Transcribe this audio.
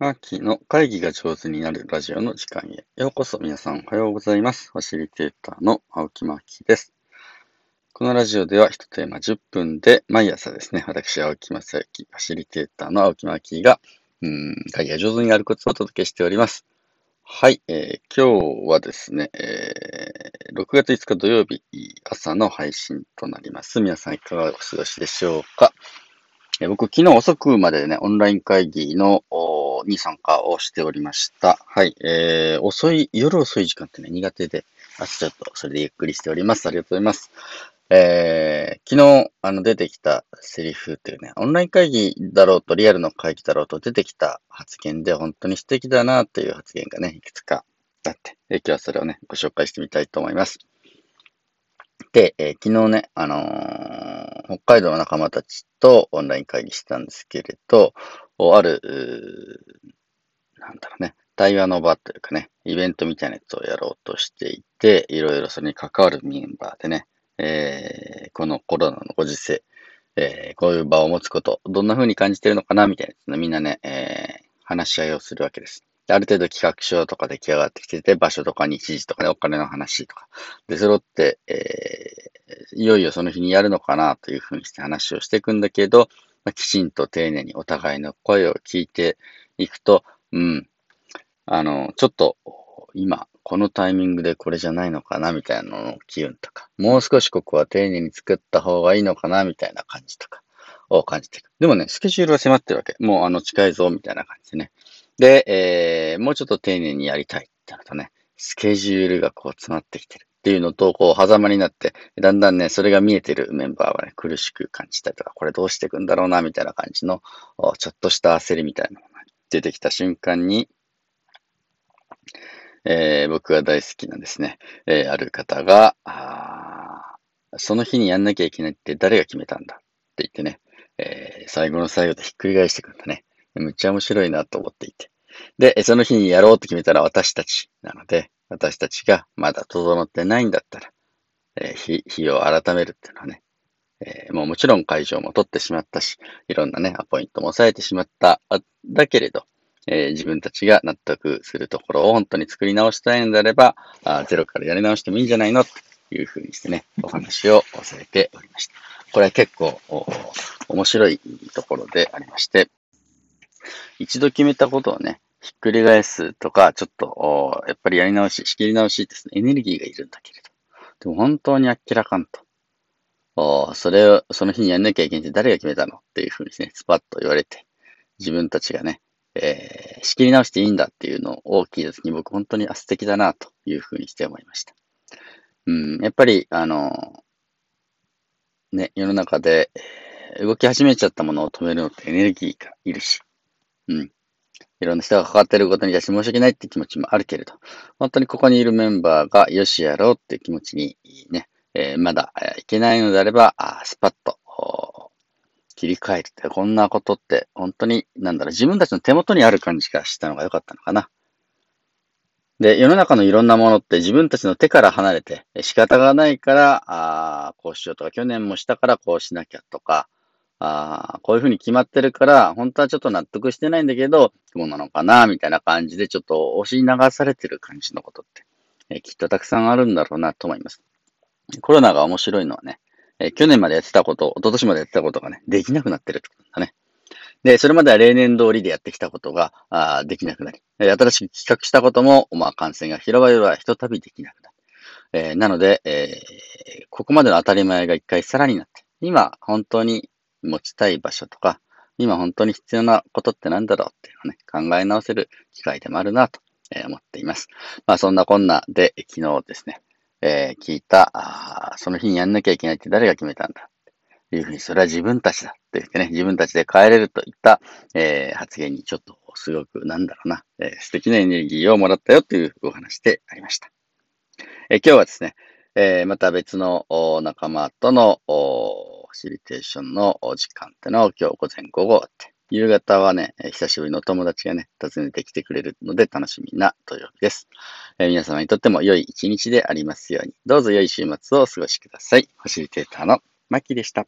マーキーの会議が上手になるラジオの時間へようこそ皆さんおはようございます。ファシリテーターの青木マーキーです。このラジオでは1テーマ10分で毎朝ですね、私青木正幸、ファシリテーターの青木マーキーが、うん、会議が上手になるコツをお届けしております。はい、えー、今日はですね、えー、6月5日土曜日朝の配信となります。皆さんいかがお過ごしでしょうか？え僕、昨日遅くまでね、オンライン会議のに参加をしておりました。はい。えー、遅い、夜遅い時間ってね、苦手で、朝ちょっとそれでゆっくりしております。ありがとうございます。えー、昨日、あの、出てきたセリフっていうね、オンライン会議だろうと、リアルの会議だろうと出てきた発言で、本当に素敵だなっていう発言がね、いくつかあって、え今日はそれをね、ご紹介してみたいと思います。で、えー、昨日ね、あのー、北海道の仲間たちとオンライン会議したんですけれど、ある、なんだろうね、対話の場というかね、イベントみたいなやつをやろうとしていて、いろいろそれに関わるメンバーでね、えー、このコロナのご時世、えー、こういう場を持つこと、どんな風に感じてるのかな、みたいな、みんなね、えー、話し合いをするわけです。ある程度企画書とか出来上がってきてて、場所とか日時とかね、お金の話とか。で、それって、えー、いよいよその日にやるのかなというふうにして話をしていくんだけど、まあ、きちんと丁寧にお互いの声を聞いていくと、うん、あの、ちょっと、今、このタイミングでこれじゃないのかなみたいなのの機運とか、もう少しここは丁寧に作った方がいいのかなみたいな感じとかを感じていく。でもね、スケジュールは迫ってるわけ。もうあの近いぞみたいな感じでね。で、えー、もうちょっと丁寧にやりたいってなるとね、スケジュールがこう詰まってきてるっていうのと、こう、狭間になって、だんだんね、それが見えてるメンバーはね、苦しく感じたりとか、これどうしていくんだろうな、みたいな感じの、ちょっとした焦りみたいなものが出てきた瞬間に、えー、僕が大好きなんですね、えー、ある方が、その日にやんなきゃいけないって誰が決めたんだって言ってね、えー、最後の最後でひっくり返してくるんだね。めっちゃ面白いなと思っていて。で、その日にやろうと決めたら私たちなので、私たちがまだ整ってないんだったら、えー、日、を改めるっていうのはね、えー、もうもちろん会場も取ってしまったし、いろんなね、アポイントも抑えてしまった。だけれど、えー、自分たちが納得するところを本当に作り直したいのであれば、あゼロからやり直してもいいんじゃないのというふうにしてね、お話をされておりました。これは結構面白いところでありまして、一度決めたことをね、ひっくり返すとか、ちょっと、やっぱりやり直し、仕切り直しですね、エネルギーがいるんだけれど。でも本当にあっけらかんと。おそれを、その日にやんなきゃいけないって誰が決めたのっていうふうにですね、スパッと言われて、自分たちがね、えー、仕切り直していいんだっていうのを聞いたときに僕本当にあ素敵だなというふうにして思いました。うん、やっぱり、あの、ね、世の中で動き始めちゃったものを止めるのってエネルギーがいるし、うん。いろんな人が関わっていることに対して申し訳ないって気持ちもあるけれど、本当にここにいるメンバーがよしやろうって気持ちにね、えー、まだいけないのであれば、スパッと切り替えるって、こんなことって本当に、なんだろう、自分たちの手元にある感じがしたのが良かったのかな。で、世の中のいろんなものって自分たちの手から離れて仕方がないから、あこうしようとか、去年もしたからこうしなきゃとか、ああ、こういうふうに決まってるから、本当はちょっと納得してないんだけど、どうなのかな、みたいな感じで、ちょっと押し流されてる感じのことって、えー、きっとたくさんあるんだろうなと思います。コロナが面白いのはね、えー、去年までやってたこと、一昨年までやってたことがね、できなくなってるってことだね。で、それまでは例年通りでやってきたことが、あできなくなり、新しく企画したことも、まあ、感染が広がればひとたびできなくなる。えー、なので、えー、ここまでの当たり前が一回さらになって、今、本当に持ちたい場所とか、今本当に必要なことって何だろうっていうのをね、考え直せる機会でもあるなと思っています。まあそんなこんなで昨日ですね、えー、聞いた、その日にやんなきゃいけないって誰が決めたんだというふうに、それは自分たちだって言ってね、自分たちで変えれるといった、えー、発言にちょっとすごくなんだろうな、えー、素敵なエネルギーをもらったよというお話でありました。えー、今日はですね、えー、また別の仲間とのファシリテーションの時間ってのを今日午前午後って、夕方はね、久しぶりの友達がね、訪ねてきてくれるので楽しみな土曜日です。えー、皆様にとっても良い一日でありますように、どうぞ良い週末をお過ごしください。ファシリテーターのマッキでした。